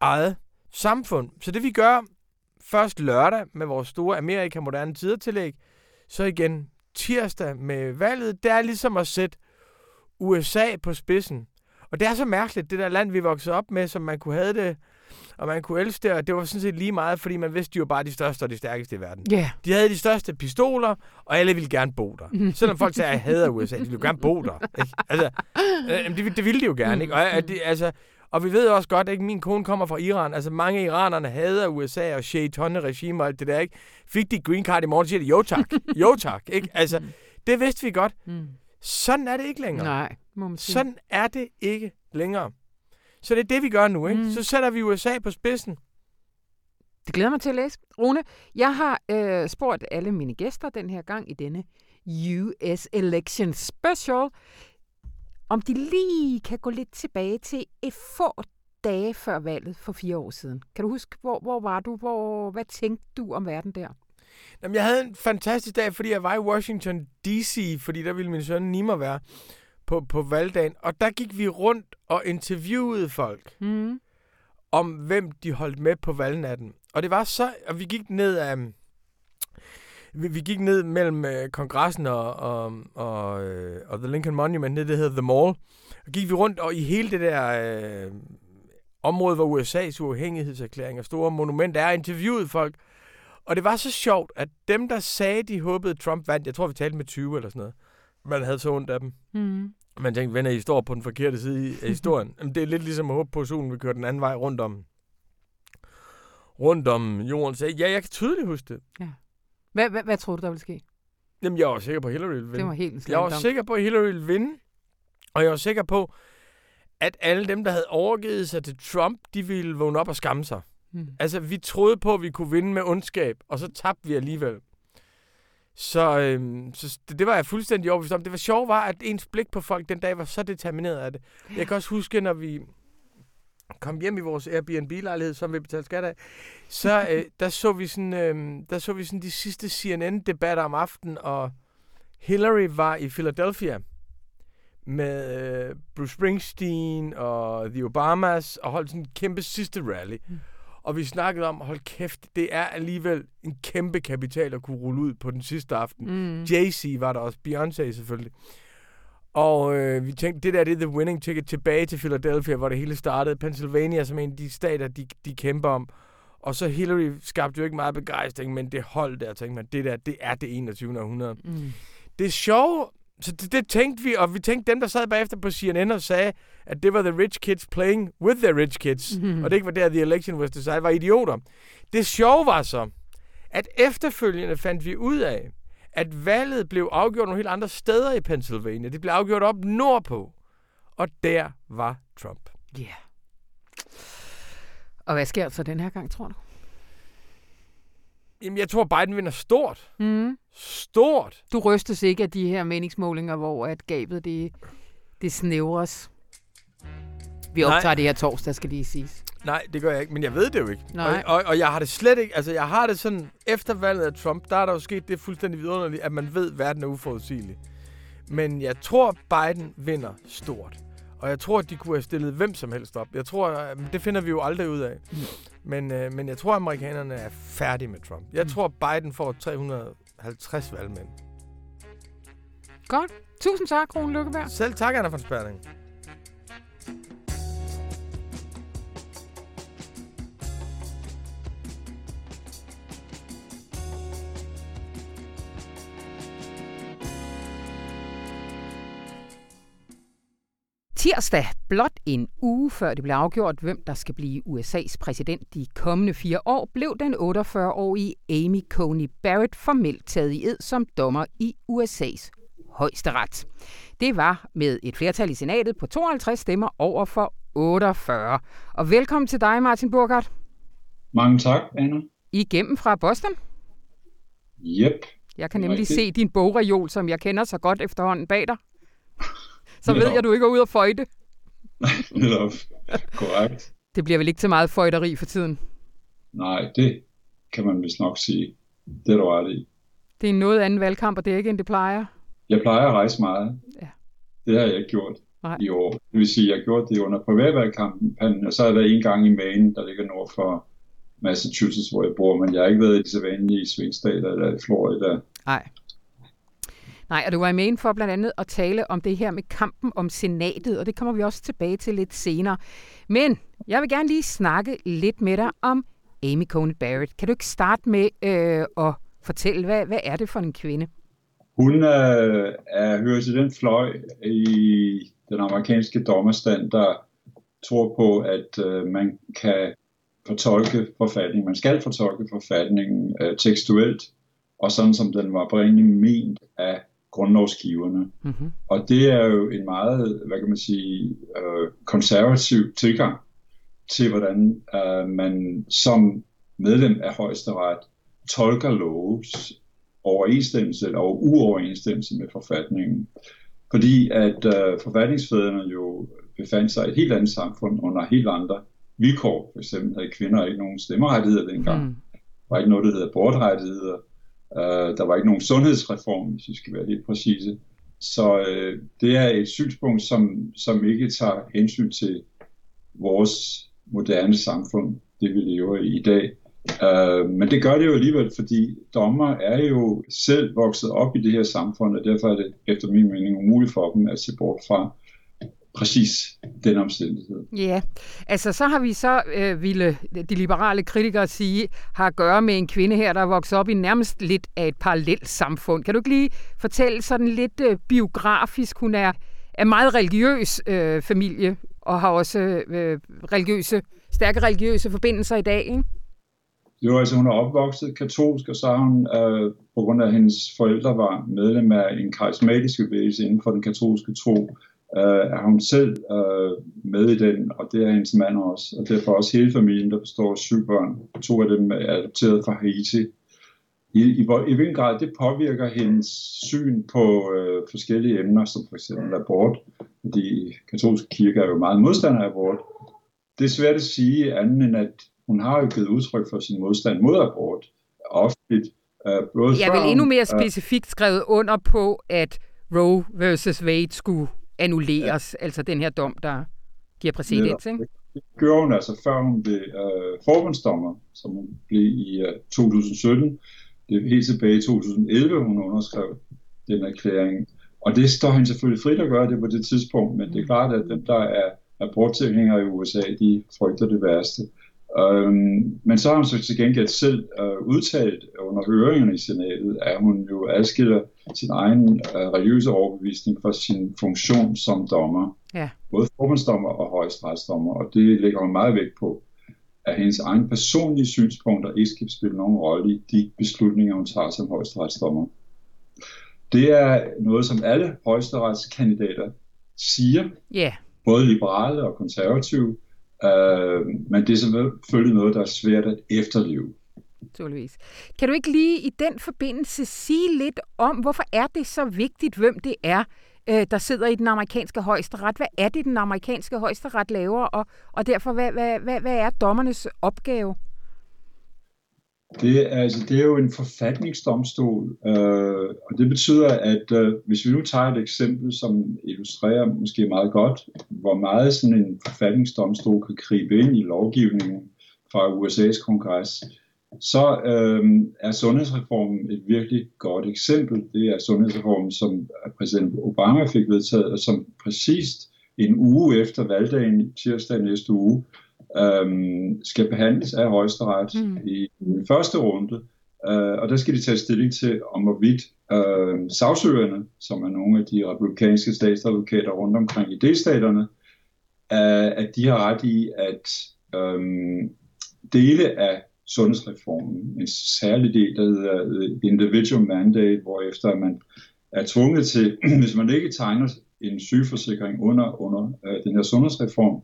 eget samfund. Så det vi gør først lørdag med vores store Amerika Moderne Tidertillæg, så igen tirsdag med valget, det er ligesom at sætte USA på spidsen. Og det er så mærkeligt, det der land, vi voksede op med, som man kunne have det, og man kunne elske det, og det var sådan set lige meget, fordi man vidste, de var bare de største og de stærkeste i verden. Yeah. De havde de største pistoler, og alle ville gerne bo der. Mm. Selvom folk sagde, at jeg hader USA, de ville gerne bo der. <laughs> Ikke? Altså, øh, det, det ville de jo gerne, ikke? Og, det, altså, og vi ved også godt, at min kone kommer fra Iran. Altså mange iranerne hader USA og shaitonne-regime og alt det der, ikke? Fik de green card i morgen, siger de, jo tak, jo tak, ikke? Altså, <laughs> det vidste vi godt. Mm. Sådan er det ikke længere. Nej, må man sige. Sådan er det ikke længere. Så det er det, vi gør nu. Ikke? Mm. Så sætter vi USA på spidsen. Det glæder mig til at læse. Rune, jeg har øh, spurgt alle mine gæster den her gang i denne US Election Special, om de lige kan gå lidt tilbage til et få dage før valget for fire år siden. Kan du huske, hvor, hvor var du? Hvor, hvad tænkte du om verden der? Jamen, jeg havde en fantastisk dag, fordi jeg var i Washington D.C., fordi der ville min søn Nima være på, på valgdagen. Og der gik vi rundt og interviewede folk mm. om, hvem de holdt med på valgnatten. Og det var så, og vi gik ned af, vi, vi gik ned mellem øh, kongressen og, og, og, øh, og The Lincoln Monument, ned det hedder The Mall. Og gik vi rundt, og i hele det der øh, område, hvor USA's uafhængighedserklæring og store monumenter er, interviewede folk. Og det var så sjovt, at dem, der sagde, de håbede, Trump vandt, jeg tror, vi talte med 20 eller sådan noget, man havde så ondt af dem. Mm. Man tænkte, venner, I står på den forkerte side af historien. <laughs> Jamen, det er lidt ligesom at håbe på, at solen vil køre den anden vej rundt om, rundt om jorden. Så ja, jeg kan tydeligt huske det. Ja. Hvad, hvad, hvad tror du, der vil ske? Jamen, jeg var sikker på, at Hillary ville vinde. Det var helt Jeg var sikker på, at Hillary ville vinde. Og jeg var sikker på, at alle dem, der havde overgivet sig til Trump, de ville vågne op og skamme sig. Hmm. Altså, vi troede på, at vi kunne vinde med ondskab, og så tabte vi alligevel. Så, øhm, så det, det var jeg fuldstændig overbevist om. Det var sjovt var, at ens blik på folk den dag var så determineret af det. Jeg kan også huske, når vi kom hjem i vores Airbnb-lejlighed, som vi betalte skat af, så øh, <laughs> der, så vi sådan, øh, der så vi sådan de sidste CNN-debatter om aftenen, og Hillary var i Philadelphia med øh, Bruce Springsteen og The Obamas, og holdt sådan en kæmpe sidste rally. Mm. Og vi snakkede om, hold kæft, det er alligevel en kæmpe kapital at kunne rulle ud på den sidste aften. Mm. Jay-Z var der også, Beyoncé selvfølgelig. Og øh, vi tænkte, det der det er the winning ticket tilbage til Philadelphia, hvor det hele startede. Pennsylvania, som en af de stater, de, de kæmper om. Og så Hillary skabte jo ikke meget begejstring, men det hold der, tænkte man, det der, det er det 21. århundrede. Mm. Det er sjovt, så det, det tænkte vi, og vi tænkte, dem der sad bagefter på CNN og sagde, at det var the rich kids playing with the rich kids, mm-hmm. og det ikke var der, the election was decided, var idioter. Det sjove var så, at efterfølgende fandt vi ud af, at valget blev afgjort nogle helt andre steder i Pennsylvania. Det blev afgjort op nordpå. Og der var Trump. Ja. Yeah. Og hvad sker så den her gang, tror du? Jamen, jeg tror, Biden vinder stort. Mm. Stort. Du rystes ikke af de her meningsmålinger, hvor at gabet det, det snævres. Vi optager Nej. det her torsdag, skal lige siges. Nej, det gør jeg ikke, men jeg ved det jo ikke. Nej. Og, og, og jeg har det slet ikke, altså jeg har det sådan, efter valget af Trump, der er der jo sket det fuldstændig vidunderligt, at man ved, at verden er uforudsigelig. Men jeg tror, Biden vinder stort. Og jeg tror, at de kunne have stillet hvem som helst op. Jeg tror, det finder vi jo aldrig ud af. Mm. Men, øh, men jeg tror, at amerikanerne er færdige med Trump. Jeg mm. tror, Biden får 350 valgmænd. Godt. Tusind tak, Rune Lykkeberg. Selv tak, Anna von Sperling. Tirsdag, blot en uge før det blev afgjort, hvem der skal blive USA's præsident de kommende fire år, blev den 48-årige Amy Coney Barrett formelt taget i ed som dommer i USA's højesteret. Det var med et flertal i senatet på 52 stemmer over for 48. Og velkommen til dig, Martin Burkhardt. Mange tak, Anna. Igennem fra Boston? Yep. Jeg kan nemlig Rigtig. se din bogreol, som jeg kender så godt efterhånden bag dig. Så ved jeg, at du ikke er ude og føjte. <laughs> Netop. Korrekt. Det bliver vel ikke til meget føjteri for tiden? Nej, det kan man vist nok sige. Det er du ret i. Det er en noget anden valgkamp, og det er ikke, end det plejer? Jeg plejer at rejse meget. Ja. Det har jeg ikke gjort Nej. i år. Det vil sige, at jeg har gjort det under privatvalgkampen, og så jeg været en gang i Maine, der ligger nord for Massachusetts, hvor jeg bor, men jeg har ikke været i de så vanlige svingstater eller i Florida. Nej. Nej, og du var i for blandt andet at tale om det her med kampen om senatet, og det kommer vi også tilbage til lidt senere. Men jeg vil gerne lige snakke lidt med dig om Amy Coney Barrett. Kan du ikke starte med øh, at fortælle, hvad, hvad er det for en kvinde? Hun øh, er, hører til den fløj i den amerikanske dommerstand, der tror på, at øh, man kan fortolke forfatningen, man skal fortolke forfatningen øh, tekstuelt, og sådan som den var oprindeligt ment af grundlovsgiverne. Mm-hmm. Og det er jo en meget, hvad kan man sige, øh, konservativ tilgang til, hvordan øh, man som medlem af højesteret tolker loves overensstemmelse eller uoverensstemmelse med forfatningen. Fordi at øh, forfatningsfædrene jo befandt sig i et helt andet samfund under helt andre vilkår. For eksempel havde kvinder ikke nogen stemmerettigheder dengang. Mm. Der var ikke noget, der hedder bortrettigheder. Øh, der var ikke nogen sundhedsreform, hvis vi skal være helt præcise. Så øh, det er et synspunkt, som, som ikke tager hensyn til vores moderne samfund, det vi lever i i dag. Øh, men det gør det jo alligevel, fordi dommer er jo selv vokset op i det her samfund, og derfor er det efter min mening umuligt for dem at se bort fra præcis den omstændighed. Ja, altså så har vi så, øh, ville de liberale kritikere sige, har at gøre med en kvinde her, der er vokset op i nærmest lidt af et parallelt samfund. Kan du ikke lige fortælle sådan lidt øh, biografisk? Hun er en meget religiøs øh, familie, og har også øh, religiøse, stærke religiøse forbindelser i dag, ikke? Jo, altså hun er opvokset katolsk, og så har hun, øh, på grund af at hendes forældre var medlem af en karismatisk bevægelse inden for den katolske tro, øh, er hun selv øh, med i den, og det er hendes mand også. Og derfor også hele familien, der består af syv børn. To af dem er adopteret fra Haiti. I, i, i hvilken grad det påvirker hendes syn på øh, forskellige emner, som for eksempel abort, fordi katolske kirke er jo meget modstander af abort. Det er svært at sige anden end, at hun har jo givet udtryk for sin modstand mod abort offentligt. Øh, både Jeg vil endnu mere specifikt skrevet under på, at Roe versus Wade skulle annulleres, ja. altså den her dom, der giver præcedens, ikke? Det gjorde hun altså, før hun blev øh, forbundsdommer, som hun blev i øh, 2017. Det er helt tilbage i 2011, hun underskrev den erklæring. Og det står hende selvfølgelig frit at gøre det på det tidspunkt, men det er klart, at dem, der er aborttilhængere i USA, de frygter det værste. Øhm, men så har hun så til gengæld selv øh, udtalt under høringerne i senatet, at hun jo adskiller sin egen øh, religiøse overbevisning fra sin funktion som dommer. Ja. Både forbundsdommer og højesteretsdommer, og det lægger hun meget vægt på, at hendes egen personlige synspunkter ikke skal spille nogen rolle i de beslutninger, hun tager som højesteretsdommer. Det er noget, som alle højesteretskandidater siger, yeah. både liberale og konservative, Øh, men det er selvfølgelig noget, der er svært at efterleve. naturligvis. Kan du ikke lige i den forbindelse sige lidt om, hvorfor er det så vigtigt, hvem det er, øh, der sidder i den amerikanske højesteret? Hvad er det, den amerikanske højesteret laver, og, og derfor, hvad, hvad, hvad, hvad er dommernes opgave? Det altså, det er jo en forfatningsdomstol, øh, og det betyder, at øh, hvis vi nu tager et eksempel, som illustrerer måske meget godt, hvor meget sådan en forfatningsdomstol kan gribe ind i lovgivningen fra USA's kongres, så øh, er sundhedsreformen et virkelig godt eksempel. Det er sundhedsreformen, som præsident Obama fik vedtaget, og som præcist en uge efter valgdagen, tirsdag næste uge, øh, skal behandles af højesteret mm. i den første runde. Øh, og der skal de tage stilling til, om hvorvidt øh, sagsøgerne, som er nogle af de republikanske statsadvokater rundt omkring i delstaterne, øh, at de har ret i, at øh, dele af sundhedsreformen. En særlig del, der hedder individual mandate, hvor efter man er tvunget til, <clears throat> hvis man ikke tegner en sygeforsikring under, under uh, den her sundhedsreform,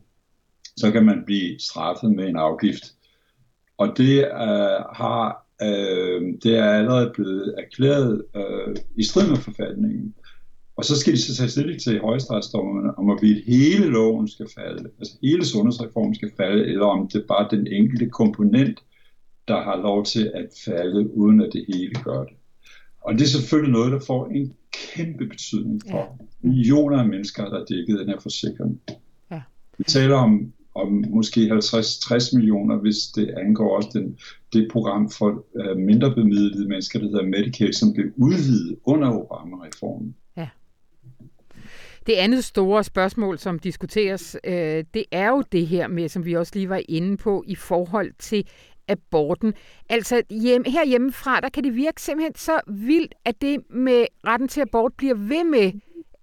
så kan man blive straffet med en afgift. Og det uh, har uh, det er allerede blevet erklæret uh, i strid med forfatningen. Og så skal de så tage stilling til højesteretsdommerne, om hvorvidt hele loven skal falde, altså hele sundhedsreformen skal falde, eller om det bare den enkelte komponent der har lov til at falde, uden at det hele gør det. Og det er selvfølgelig noget, der får en kæmpe betydning for ja. millioner af mennesker, der er dækket den her forsikring. Ja. Vi taler om, og måske 50-60 millioner, hvis det angår også den, det program for uh, mindre bemidlede mennesker, der hedder Medicaid, som blev udvidet under Obama-reformen. Ja. Det andet store spørgsmål, som diskuteres, øh, det er jo det her med, som vi også lige var inde på, i forhold til aborten. Altså hjem, herhjemmefra, der kan det virke simpelthen så vildt, at det med retten til abort bliver ved med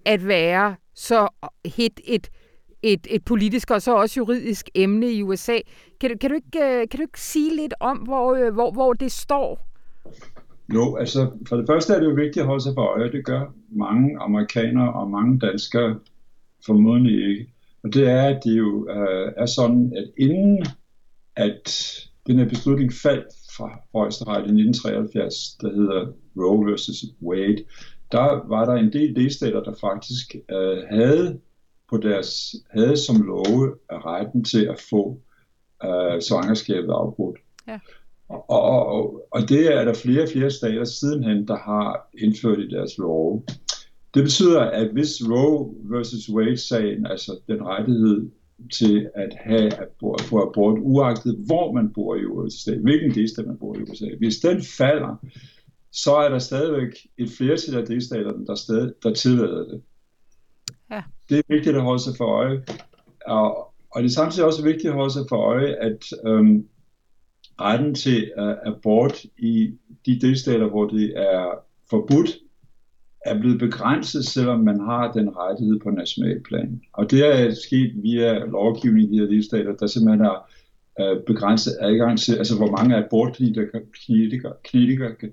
at være så hit et, et, et politisk og så også juridisk emne i USA. Kan du, kan du, ikke, øh, kan du ikke sige lidt om, hvor, øh, hvor, hvor det står? Jo, altså for det første er det jo vigtigt at holde sig for øje. Det gør mange amerikanere og mange danskere formodentlig ikke. Og det er, at det jo øh, er sådan, at inden at den her beslutning faldt fra højesteret i 1973, der hedder Roe versus Wade, der var der en del delstater, der faktisk øh, havde på deres havde som love retten til at få øh, svangerskabet afbrudt. Ja. Og, og, og det er der flere og flere stater sidenhen, der har indført i deres love. Det betyder, at hvis Roe versus Wade-sagen, altså den rettighed, til at have abort, få abort, uagtet hvor man bor i USA, hvilken delstat man bor i USA. Hvis den falder, så er der stadigvæk et flertal af delstaterne, der, stadig, der tillader det. Det er vigtigt at holde sig for øje. Og, og det er samtidig også vigtigt at holde sig for øje, at øhm, retten til uh, abort i de delstater, hvor det er forbudt, er blevet begrænset, selvom man har den rettighed på national plan. Og det er sket via lovgivning i de her delstater, der simpelthen har øh, begrænset adgang til, altså hvor mange abortklinikker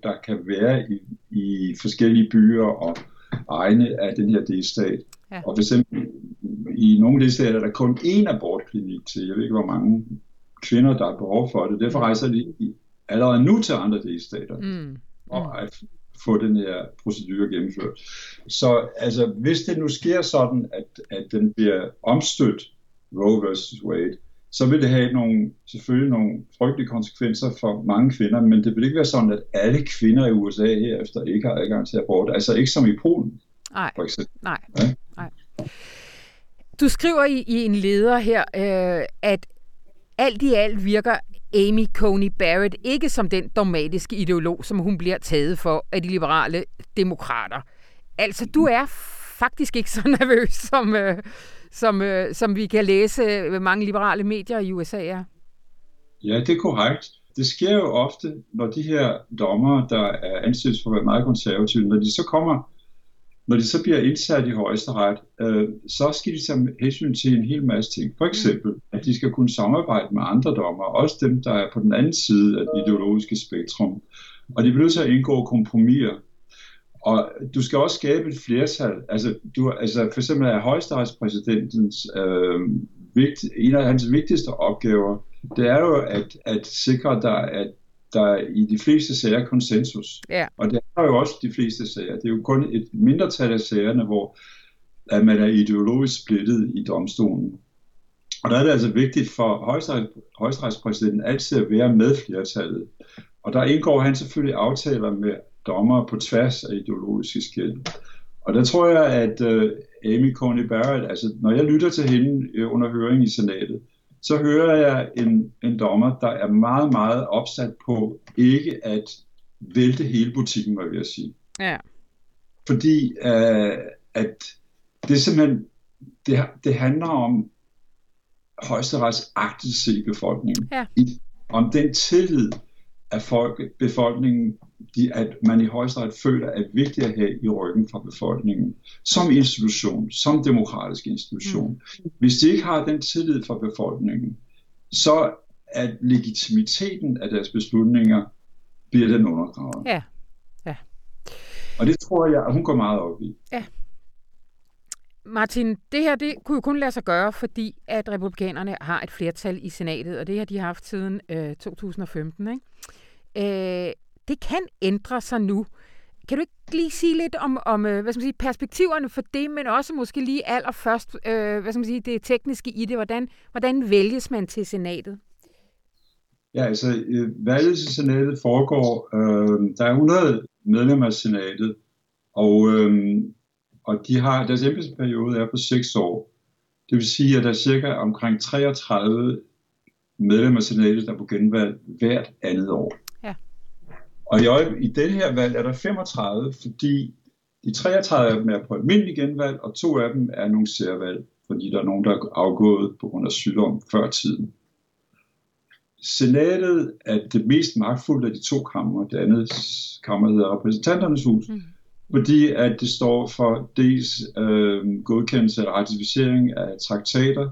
der kan være i, i forskellige byer og egne af den her delstat. Ja. Og for eksempel i nogle delstater er der kun én abortklinik til, jeg ved ikke hvor mange kvinder, der har behov for det. Derfor rejser de allerede nu til andre delstater. Mm. Og at få den her procedure gennemført. Så altså, hvis det nu sker sådan, at, at den bliver omstødt, Roe versus Wade, så vil det have nogle, selvfølgelig nogle frygtelige konsekvenser for mange kvinder, men det vil ikke være sådan, at alle kvinder i USA herefter ikke har adgang til abort. Altså ikke som i Polen, nej, for eksempel. Nej, ja? Du skriver i, i en leder her, øh, at alt i alt virker Amy Coney Barrett ikke som den dogmatiske ideolog, som hun bliver taget for af de liberale demokrater. Altså, du er faktisk ikke så <laughs> nervøs, som, øh, som, øh, som vi kan læse ved mange liberale medier i USA er. Ja, det er korrekt. Det sker jo ofte, når de her dommer, der er anset for at være meget konservative, når de så kommer når de så bliver indsat i højesteret, øh, så skal de tage hensyn til en hel masse ting. For eksempel, at de skal kunne samarbejde med andre dommer, også dem, der er på den anden side af det ideologiske spektrum. Og de bliver nødt til at indgå kompromiser. Og du skal også skabe et flertal. Altså, du, altså for eksempel er højesteretspræsidentens øh, vigt, en af hans vigtigste opgaver, det er jo at, at sikre dig, at der er i de fleste sager konsensus. Ja. Og det er jo også de fleste sager. Det er jo kun et mindretal af sagerne, hvor at man er ideologisk splittet i domstolen. Og der er det altså vigtigt for højesterets, altid at være med flertallet. Og der indgår han selvfølgelig aftaler med dommer på tværs af ideologiske skæld. Og der tror jeg, at uh, Amy Coney Barrett, altså når jeg lytter til hende uh, under høring i senatet, så hører jeg en, en dommer, der er meget, meget opsat på ikke at vælte hele butikken, hvad jeg vil sige. Ja. Fordi uh, at det er simpelthen, det, det handler om højesterets agtelse i befolkningen. Ja. I, om den tillid af folk, befolkningen, de, at man i højesteret føler er vigtigt at have i ryggen fra befolkningen, som institution, som demokratisk institution. Mm. Hvis de ikke har den tillid fra befolkningen, så at legitimiteten af deres beslutninger bliver den undergravet. Ja. ja. Og det tror jeg, at hun går meget op i. Ja. Martin, det her det kunne jo kun lade sig gøre, fordi at republikanerne har et flertal i senatet, og det har de haft siden øh, 2015. Ikke? Øh, det kan ændre sig nu. Kan du ikke lige sige lidt om, om øh, hvad skal man sige, perspektiverne for det, men også måske lige allerførst øh, hvad skal man sige, det tekniske i det? Hvordan, hvordan vælges man til senatet? Ja, altså øh, valget til senatet foregår, øh, der er 100 medlemmer af senatet, og øh, og de har, deres embedsperiode er på 6 år. Det vil sige, at der er cirka omkring 33 medlemmer af senatet, der er på genvalg hvert andet år. Og i, i den her valg er der 35, fordi de 33 af dem er på almindelig genvalg, og to af dem er nogle særvalg, fordi der er nogen, der er afgået på grund af sygdom før tiden. Senatet er det mest magtfulde af de to kammer. Det andet kammer hedder repræsentanternes hus. Mm fordi at det står for dels øh, godkendelse eller ratificering af traktater.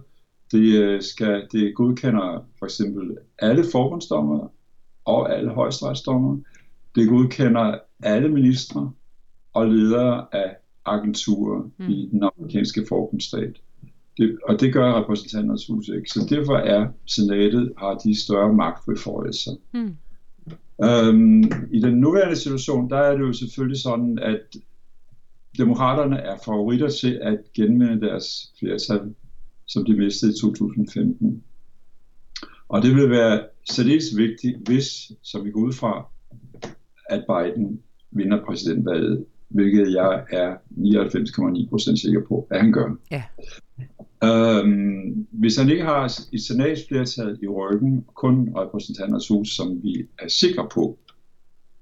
Det, øh, skal, det godkender for eksempel alle forbundsdommer og alle højesteretsdommer. Det godkender alle ministre og ledere af agenturer mm. i den amerikanske forbundsstat. Det, og det gør repræsentanternes hus ikke. Så derfor er senatet har de større magtbeføjelser. Mm. Øhm, I den nuværende situation, der er det jo selvfølgelig sådan, at demokraterne er favoritter til at genvinde deres flertal, som de mistede i 2015. Og det vil være særdeles vigtigt, hvis, som vi går ud fra, at Biden vinder præsidentvalget, hvilket jeg er 99,9% sikker på, at han gør. Ja. Øhm, hvis han ikke har et senatsflertal i ryggen, kun repræsentanternes hus, som vi er sikre på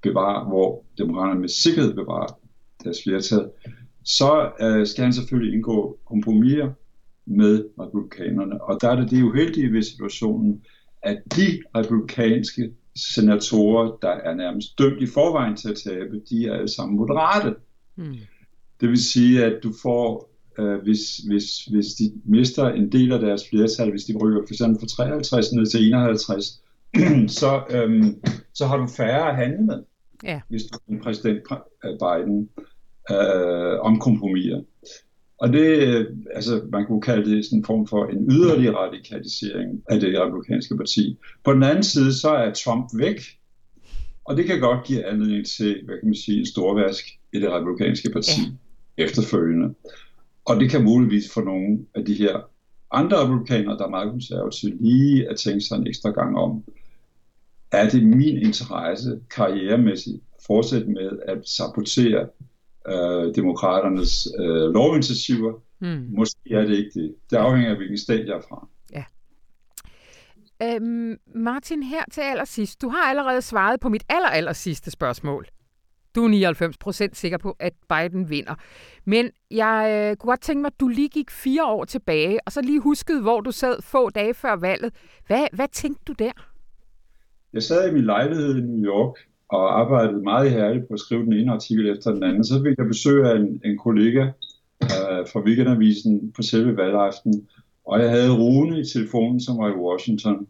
bevarer, hvor demokraterne med sikkerhed bevarer deres flertal, så øh, skal han selvfølgelig indgå kompromiser med republikanerne. Og der er det det uheldige ved situationen, at de republikanske senatorer, der er nærmest dømt i forvejen til at tabe, de er alle sammen moderate. Mm. Det vil sige, at du får øh, hvis, hvis, hvis de mister en del af deres flertal, hvis de rykker for eksempel fra 53 ned til 51, <clears throat> så, øhm, så har du færre at handle med, ja. hvis du er præsident Biden øh, om kompromiser. Og det, altså man kunne kalde det sådan en form for en yderligere radikalisering af det republikanske parti. På den anden side, så er Trump væk, og det kan godt give anledning til, hvad kan man sige, en storvask i det republikanske parti ja. efterfølgende. Og det kan muligvis få nogle af de her andre republikanere, der er meget konservative, lige at tænke sig en ekstra gang om. Er det min interesse karrieremæssigt fortsætte med at sabotere øh, demokraternes øh, lovinitiativer? Mm. Måske er det ikke det. Det afhænger af, hvilken stat jeg er fra. Ja. Øhm, Martin, her til allersidst. Du har allerede svaret på mit aller, aller sidste spørgsmål. Du er 99 procent sikker på, at Biden vinder. Men jeg øh, kunne godt tænke mig, at du lige gik fire år tilbage, og så lige huskede, hvor du sad få dage før valget. Hvad, hvad tænkte du der? Jeg sad i min lejlighed i New York og arbejdede meget ihærdigt på at skrive den ene artikel efter den anden. Så fik jeg besøg af en, en kollega øh, fra Weekendavisen på selve valgaften, og jeg havde Rune i telefonen, som var i Washington.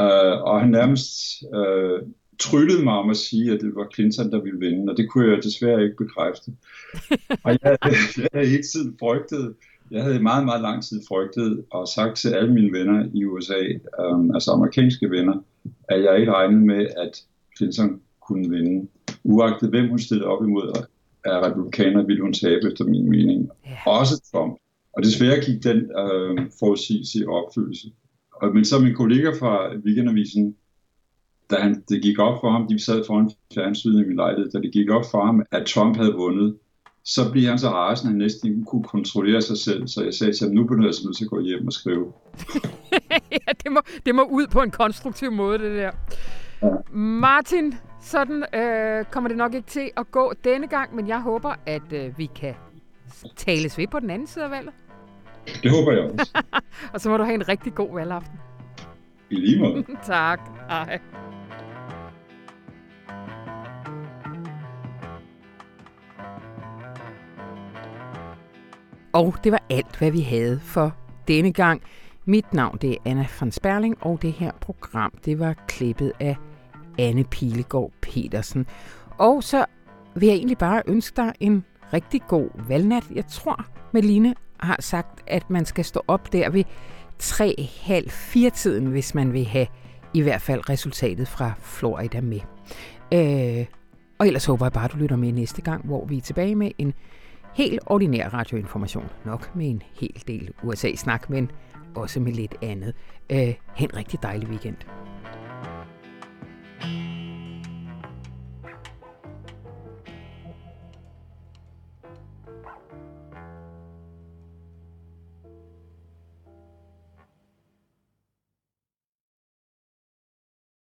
Øh, og han nærmest øh, tryllede mig om at sige, at det var Clinton, der ville vinde, og det kunne jeg desværre ikke bekræfte. <laughs> og jeg, <laughs> jeg havde hele tiden frygtet, jeg havde meget, meget lang tid frygtet og sagt til alle mine venner i USA, um, altså amerikanske venner, at jeg ikke regnede med, at Clinton kunne vinde. Uagtet hvem hun stillede op imod af republikaner, ville hun tabe efter min mening. Yeah. Også Trump. Og desværre gik den øh, forudsigelse i opfyldelse. Og, men så min kollega fra Weekendavisen, da han, det gik op for ham, de sad foran fjernsynet i min lejlighed, da det gik op for ham, at Trump havde vundet, så bliver han så rasende, at han næsten ikke kunne kontrollere sig selv. Så jeg sagde til ham, nu bliver jeg nødt til at gå hjem og skrive. <laughs> ja, det må, det må ud på en konstruktiv måde, det der. Ja. Martin, sådan øh, kommer det nok ikke til at gå denne gang, men jeg håber, at øh, vi kan tales ved på den anden side af valget. <laughs> Det håber jeg også. <laughs> og så må du have en rigtig god valgaften. I lige måde. <laughs> tak. Hej. Og det var alt, hvad vi havde for denne gang. Mit navn det er Anna von Sperling, og det her program det var klippet af Anne Pilegaard Petersen. Og så vil jeg egentlig bare ønske dig en rigtig god valgnat. Jeg tror, Meline har sagt, at man skal stå op der ved 3.30-4 tiden, hvis man vil have i hvert fald resultatet fra Florida med. Øh, og ellers håber jeg bare, at du lytter med næste gang, hvor vi er tilbage med en helt ordinær radioinformation. Nok med en hel del USA-snak, men også med lidt andet. Øh, en rigtig dejlig weekend.